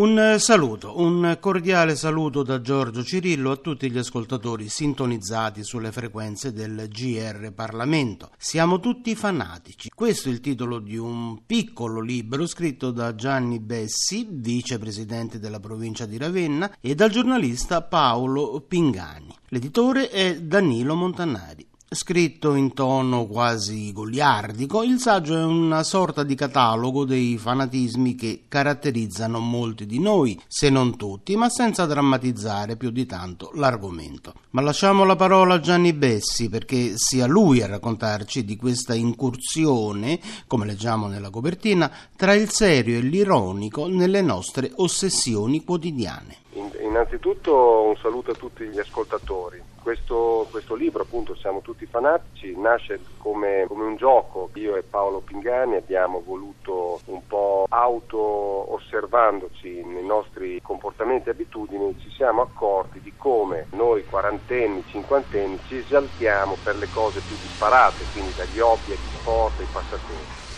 Un saluto, un cordiale saluto da Giorgio Cirillo a tutti gli ascoltatori sintonizzati sulle frequenze del GR Parlamento. Siamo tutti fanatici. Questo è il titolo di un piccolo libro scritto da Gianni Bessi, vicepresidente della provincia di Ravenna, e dal giornalista Paolo Pingani. L'editore è Danilo Montanari. Scritto in tono quasi goliardico, il saggio è una sorta di catalogo dei fanatismi che caratterizzano molti di noi, se non tutti, ma senza drammatizzare più di tanto l'argomento. Ma lasciamo la parola a Gianni Bessi perché sia lui a raccontarci di questa incursione, come leggiamo nella copertina, tra il serio e l'ironico nelle nostre ossessioni quotidiane. Innanzitutto un saluto a tutti gli ascoltatori. Questo, questo, libro, appunto, Siamo tutti fanatici, nasce come, come, un gioco. Io e Paolo Pingani abbiamo voluto un po' auto-osservandoci nei nostri comportamenti e abitudini, ci siamo accorti di come noi quarantenni, cinquantenni ci esaltiamo per le cose più disparate, quindi dagli hobby agli sport, ai passatempi.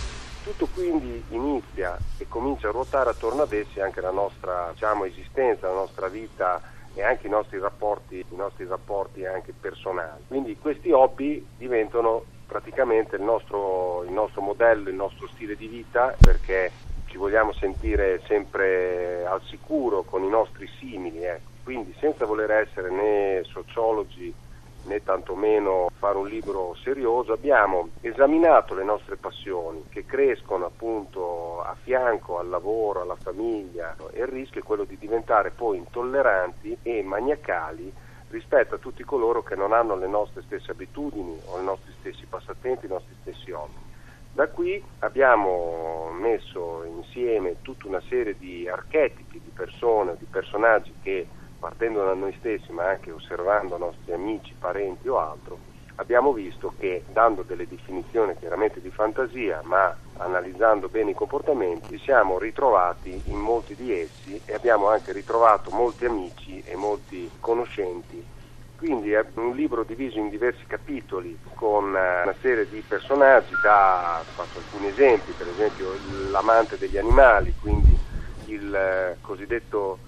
Tutto quindi inizia e comincia a ruotare attorno ad essi anche la nostra diciamo, esistenza, la nostra vita e anche i nostri rapporti, i nostri rapporti anche personali. Quindi questi hobby diventano praticamente il nostro, il nostro modello, il nostro stile di vita perché ci vogliamo sentire sempre al sicuro con i nostri simili. Ecco. Quindi senza voler essere né sociologi né tantomeno fare un libro serioso, abbiamo esaminato le nostre passioni che crescono appunto a fianco al lavoro, alla famiglia e il rischio è quello di diventare poi intolleranti e maniacali rispetto a tutti coloro che non hanno le nostre stesse abitudini o i nostri stessi passatempi, i nostri stessi hobby. Da qui abbiamo messo insieme tutta una serie di archetipi di persone, di personaggi che partendo da noi stessi ma anche osservando nostri amici, parenti o altro, abbiamo visto che dando delle definizioni chiaramente di fantasia ma analizzando bene i comportamenti siamo ritrovati in molti di essi e abbiamo anche ritrovato molti amici e molti conoscenti. Quindi è un libro diviso in diversi capitoli con eh, una serie di personaggi, da, faccio alcuni esempi, per esempio l'amante degli animali, quindi il eh, cosiddetto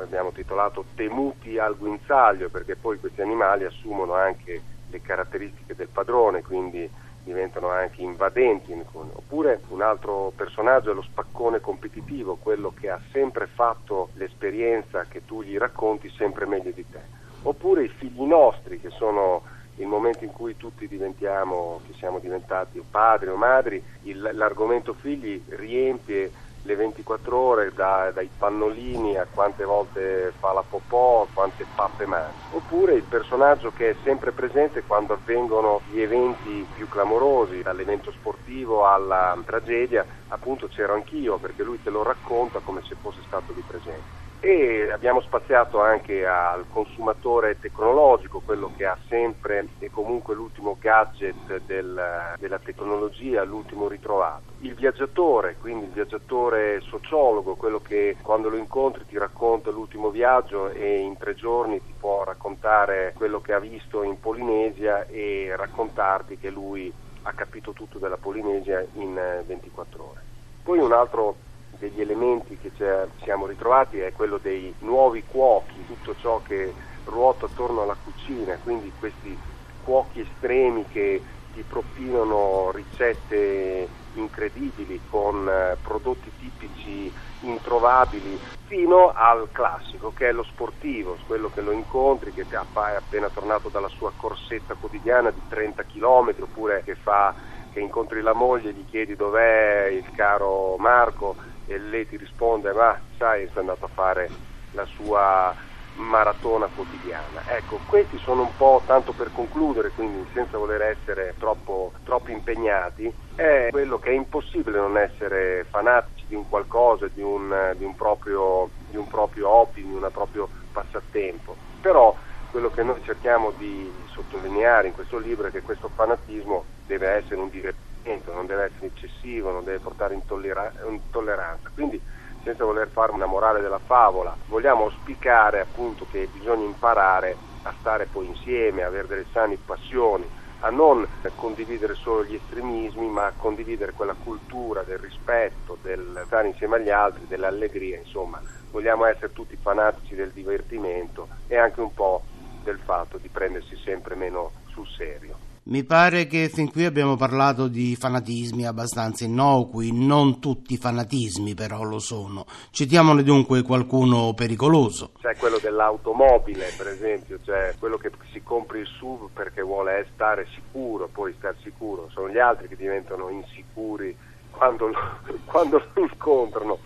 abbiamo titolato Temuti al guinzaglio perché poi questi animali assumono anche le caratteristiche del padrone, quindi diventano anche invadenti. Oppure un altro personaggio è lo spaccone competitivo, quello che ha sempre fatto l'esperienza che tu gli racconti sempre meglio di te. Oppure i figli nostri, che sono il momento in cui tutti diventiamo, che siamo diventati padri o madri, il, l'argomento figli riempie le 24 ore da, dai pannolini a quante volte fa la popò, quante pappe mangia. Oppure il personaggio che è sempre presente quando avvengono gli eventi più clamorosi, dall'evento sportivo alla tragedia, appunto c'ero anch'io perché lui te lo racconta come se fosse stato lì presente e abbiamo spaziato anche al consumatore tecnologico, quello che ha sempre e comunque l'ultimo gadget del, della tecnologia, l'ultimo ritrovato. Il viaggiatore, quindi il viaggiatore sociologo, quello che quando lo incontri ti racconta l'ultimo viaggio e in tre giorni ti può raccontare quello che ha visto in Polinesia e raccontarti che lui ha capito tutto della Polinesia in 24 ore. Poi un altro degli elementi che ci siamo ritrovati è quello dei nuovi cuochi, tutto ciò che ruota attorno alla cucina, quindi questi cuochi estremi che ti propinano ricette incredibili con eh, prodotti tipici introvabili fino al classico che è lo sportivo, quello che lo incontri che è appena tornato dalla sua corsetta quotidiana di 30 km oppure che fa che incontri la moglie e gli chiedi dov'è il caro Marco e lei ti risponde ma sai sta andato a fare la sua maratona quotidiana. Ecco, questi sono un po' tanto per concludere, quindi senza voler essere troppo, troppo impegnati, è quello che è impossibile non essere fanatici di un qualcosa, di un, di un, proprio, di un proprio hobby, di un proprio passatempo. Però quello che noi cerchiamo di sottolineare in questo libro è che questo fanatismo deve essere un divertimento non deve essere eccessivo, non deve portare intollera- intolleranza. Quindi senza voler fare una morale della favola, vogliamo auspicare appunto che bisogna imparare a stare poi insieme, avere delle sane passioni, a non condividere solo gli estremismi, ma a condividere quella cultura del rispetto, del stare insieme agli altri, dell'allegria, insomma, vogliamo essere tutti fanatici del divertimento e anche un po' del fatto di prendersi sempre meno sul serio. Mi pare che fin qui abbiamo parlato di fanatismi abbastanza innocui, non tutti fanatismi però lo sono. Citiamone dunque qualcuno pericoloso. C'è quello dell'automobile, per esempio, cioè quello che si compra il SUV perché vuole stare sicuro, poi star sicuro. Sono gli altri che diventano insicuri quando lo, quando lo incontrano,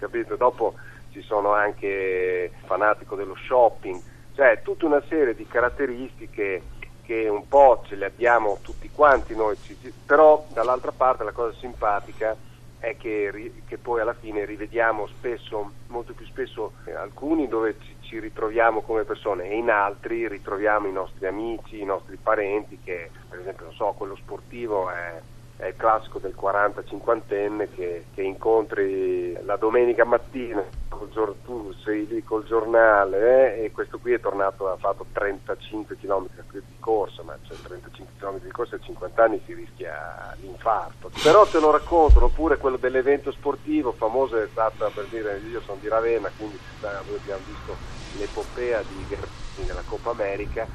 capito? Dopo ci sono anche fanatico dello shopping, cioè tutta una serie di caratteristiche che un po' ce le abbiamo tutti quanti noi, però dall'altra parte la cosa simpatica è che, che poi alla fine rivediamo spesso, molto più spesso, eh, alcuni dove ci, ci, ritroviamo come persone e in altri ritroviamo i nostri amici, i nostri parenti che per esempio non so, quello sportivo è è il classico del 40-50enne che, che, incontri la domenica mattina col, tu sei lì col giornale eh, e questo qui è tornato, ha fatto 35 km di corsa, ma cioè 35 km di corsa a 50 anni si rischia l'infarto. Però te lo raccontano, oppure quello dell'evento sportivo, famoso è stata per dire io sono di Ravenna, quindi noi abbiamo visto l'epopea di Gardini nella Coppa America,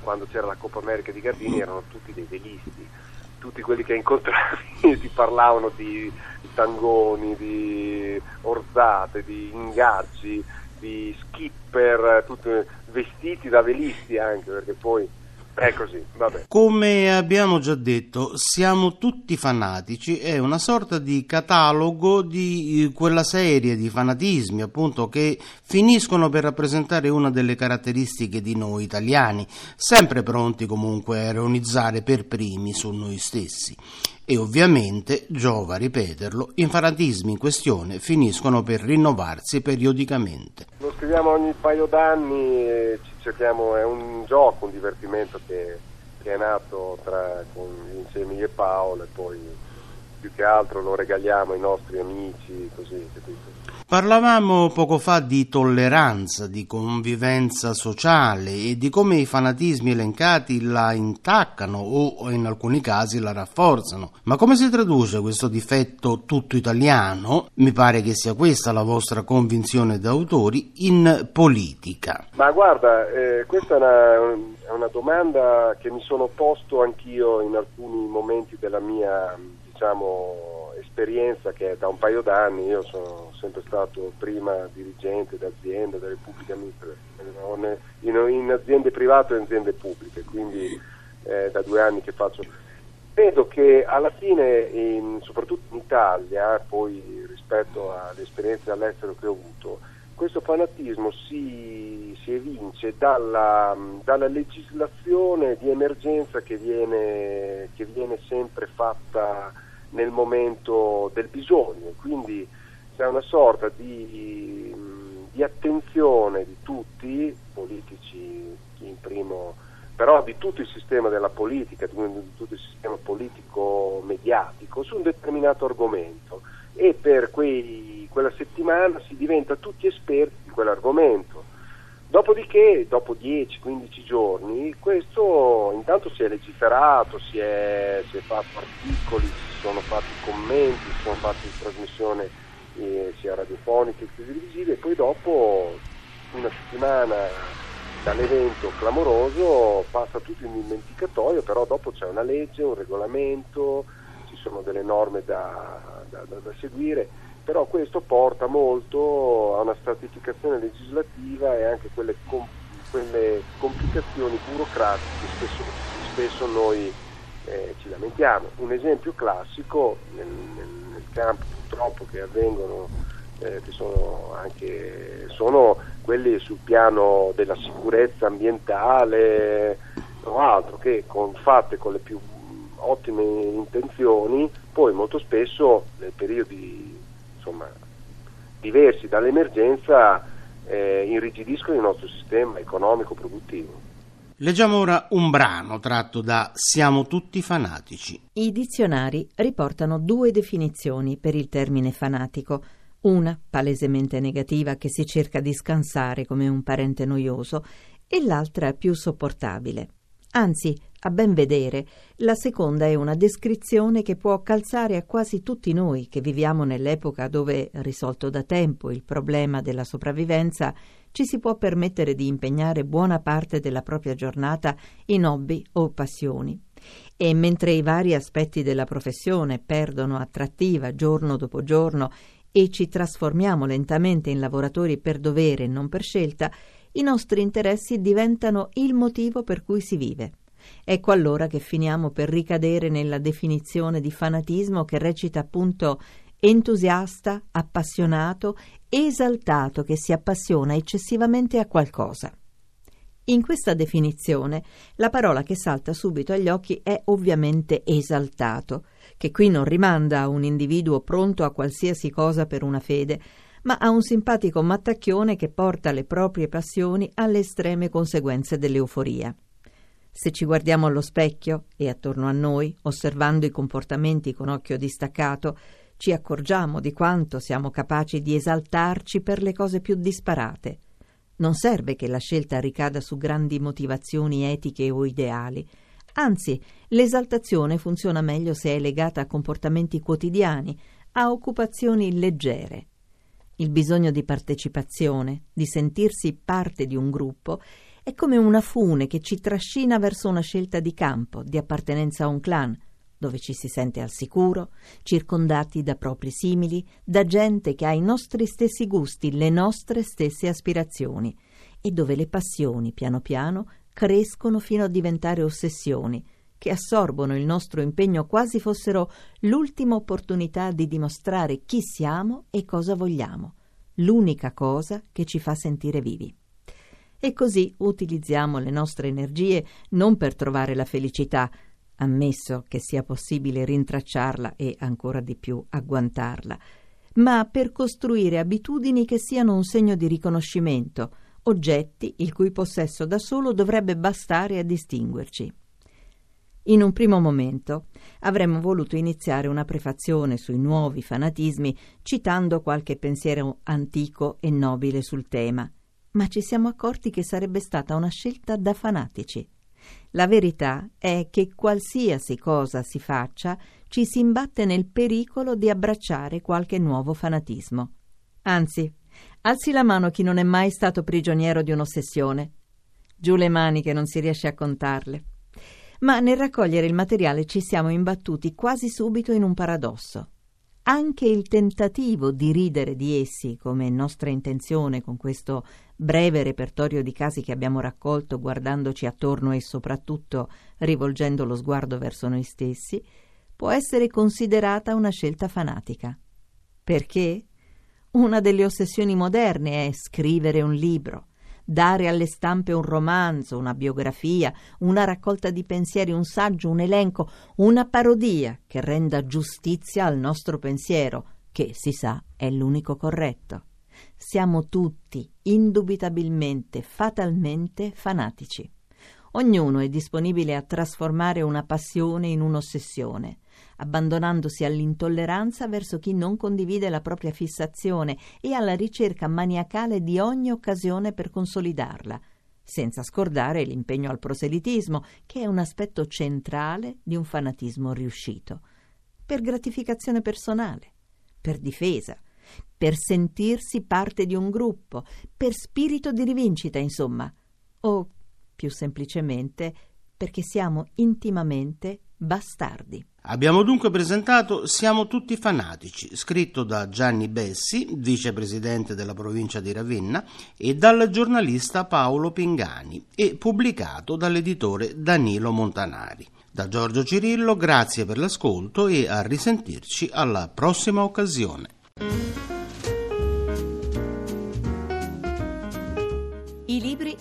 quando c'era la Coppa America di Gardini erano tutti dei velisti tutti quelli che incontravi ti parlavano di, tangoni, di orzate, di ingaggi, di skipper, tutti vestiti da velisti anche, perché poi è così, vabbè. Come abbiamo già detto, siamo tutti fanatici, è una sorta di catalogo di eh, quella serie di fanatismi, appunto, che finiscono per rappresentare una delle caratteristiche di noi italiani, sempre pronti comunque a ironizzare per primi su noi stessi. E ovviamente, giova ripeterlo, i fanatismi in questione finiscono per rinnovarsi periodicamente. Lo scriviamo ogni paio d'anni e ci cerchiamo, è un gioco, un divertimento che, che è nato tra, con, insieme io e Paolo e poi più che altro lo regaliamo ai nostri amici, così, capito? Parlavamo poco fa di tolleranza, di convivenza sociale e di come i fanatismi elencati la intaccano o in alcuni casi la rafforzano. Ma come si traduce questo difetto tutto italiano? Mi pare che sia questa la vostra convinzione d'autori in politica. Ma guarda, eh, questa è una, è una domanda che mi sono posto anch'io in alcuni momenti della mia, diciamo, esperienza che è da un paio d'anni, io sono sempre stato prima dirigente d'azienda, delle pubbliche amministrazioni, in, in aziende private e aziende pubbliche, quindi eh, da due anni che faccio. Vedo che alla fine, in, soprattutto in Italia, poi rispetto alle esperienze all'estero che ho avuto, questo fanatismo si, si evince dalla, dalla, legislazione di emergenza che viene, che viene sempre fatta nel momento del bisogno, quindi c'è una sorta di, di attenzione di tutti, politici in primo, però di tutto il sistema della politica, di tutto il sistema politico mediatico su un determinato argomento e per quei, quella settimana si diventa tutti esperti di quell'argomento. Dopodiché, dopo 10-15 giorni, questo intanto si è legiferato, si è, si è fatto articoli, si sono fatti commenti, si sono fatti trasmissioni eh, sia radiofoniche che televisive e poi dopo una settimana dall'evento clamoroso passa tutto in dimenticatoio, però dopo c'è una legge, un regolamento, ci sono delle norme da, da, da, da seguire però questo porta molto a una stratificazione legislativa e anche quelle, com- quelle complicazioni burocratiche che spesso, spesso noi eh, ci lamentiamo. Un esempio classico nel, nel, nel campo purtroppo che avvengono, eh, che sono, anche, sono quelli sul piano della sicurezza ambientale o altro, che con, fatte con le più ottime intenzioni, poi molto spesso nei periodi insomma, diversi dall'emergenza eh, irrigidiscono il nostro sistema economico produttivo. Leggiamo ora un brano tratto da Siamo tutti fanatici. I dizionari riportano due definizioni per il termine fanatico. una palesemente negativa che si cerca di scansare come un parente noioso e l'altra più sopportabile. Anzi, a ben vedere, la seconda è una descrizione che può calzare a quasi tutti noi che viviamo nell'epoca dove, risolto da tempo il problema della sopravvivenza, ci si può permettere di impegnare buona parte della propria giornata in hobby o passioni. E mentre i vari aspetti della professione perdono attrattiva giorno dopo giorno e ci trasformiamo lentamente in lavoratori per dovere e non per scelta, i nostri interessi diventano il motivo per cui si vive. Ecco allora che finiamo per ricadere nella definizione di fanatismo che recita appunto entusiasta, appassionato, esaltato che si appassiona eccessivamente a qualcosa. In questa definizione la parola che salta subito agli occhi è ovviamente esaltato, che qui non rimanda a un individuo pronto a qualsiasi cosa per una fede, ma a un simpatico mattacchione che porta le proprie passioni alle estreme conseguenze dell'euforia. Se ci guardiamo allo specchio e attorno a noi, osservando i comportamenti con occhio distaccato, ci accorgiamo di quanto siamo capaci di esaltarci per le cose più disparate. Non serve che la scelta ricada su grandi motivazioni etiche o ideali. Anzi, l'esaltazione funziona meglio se è legata a comportamenti quotidiani, a occupazioni leggere. Il bisogno di partecipazione, di sentirsi parte di un gruppo, è come una fune che ci trascina verso una scelta di campo, di appartenenza a un clan, dove ci si sente al sicuro, circondati da propri simili, da gente che ha i nostri stessi gusti, le nostre stesse aspirazioni, e dove le passioni, piano piano, crescono fino a diventare ossessioni, che assorbono il nostro impegno quasi fossero l'ultima opportunità di dimostrare chi siamo e cosa vogliamo, l'unica cosa che ci fa sentire vivi e così utilizziamo le nostre energie non per trovare la felicità, ammesso che sia possibile rintracciarla e ancora di più agguantarla, ma per costruire abitudini che siano un segno di riconoscimento, oggetti il cui possesso da solo dovrebbe bastare a distinguerci. In un primo momento avremmo voluto iniziare una prefazione sui nuovi fanatismi citando qualche pensiero antico e nobile sul tema, ma ci siamo accorti che sarebbe stata una scelta da fanatici. La verità è che qualsiasi cosa si faccia, ci si imbatte nel pericolo di abbracciare qualche nuovo fanatismo. Anzi, alzi la mano chi non è mai stato prigioniero di un'ossessione. Giù le mani che non si riesce a contarle. Ma nel raccogliere il materiale ci siamo imbattuti quasi subito in un paradosso. Anche il tentativo di ridere di essi, come nostra intenzione con questo breve repertorio di casi che abbiamo raccolto guardandoci attorno e soprattutto rivolgendo lo sguardo verso noi stessi, può essere considerata una scelta fanatica. Perché? Una delle ossessioni moderne è scrivere un libro, dare alle stampe un romanzo, una biografia, una raccolta di pensieri, un saggio, un elenco, una parodia che renda giustizia al nostro pensiero, che si sa è l'unico corretto. Siamo tutti, indubitabilmente, fatalmente fanatici. Ognuno è disponibile a trasformare una passione in un'ossessione, abbandonandosi all'intolleranza verso chi non condivide la propria fissazione e alla ricerca maniacale di ogni occasione per consolidarla, senza scordare l'impegno al proselitismo, che è un aspetto centrale di un fanatismo riuscito, per gratificazione personale, per difesa, per sentirsi parte di un gruppo, per spirito di rivincita, insomma, o più semplicemente perché siamo intimamente bastardi. Abbiamo dunque presentato Siamo tutti fanatici, scritto da Gianni Bessi, vicepresidente della provincia di Ravenna, e dal giornalista Paolo Pingani e pubblicato dall'editore Danilo Montanari. Da Giorgio Cirillo grazie per l'ascolto e a risentirci alla prossima occasione.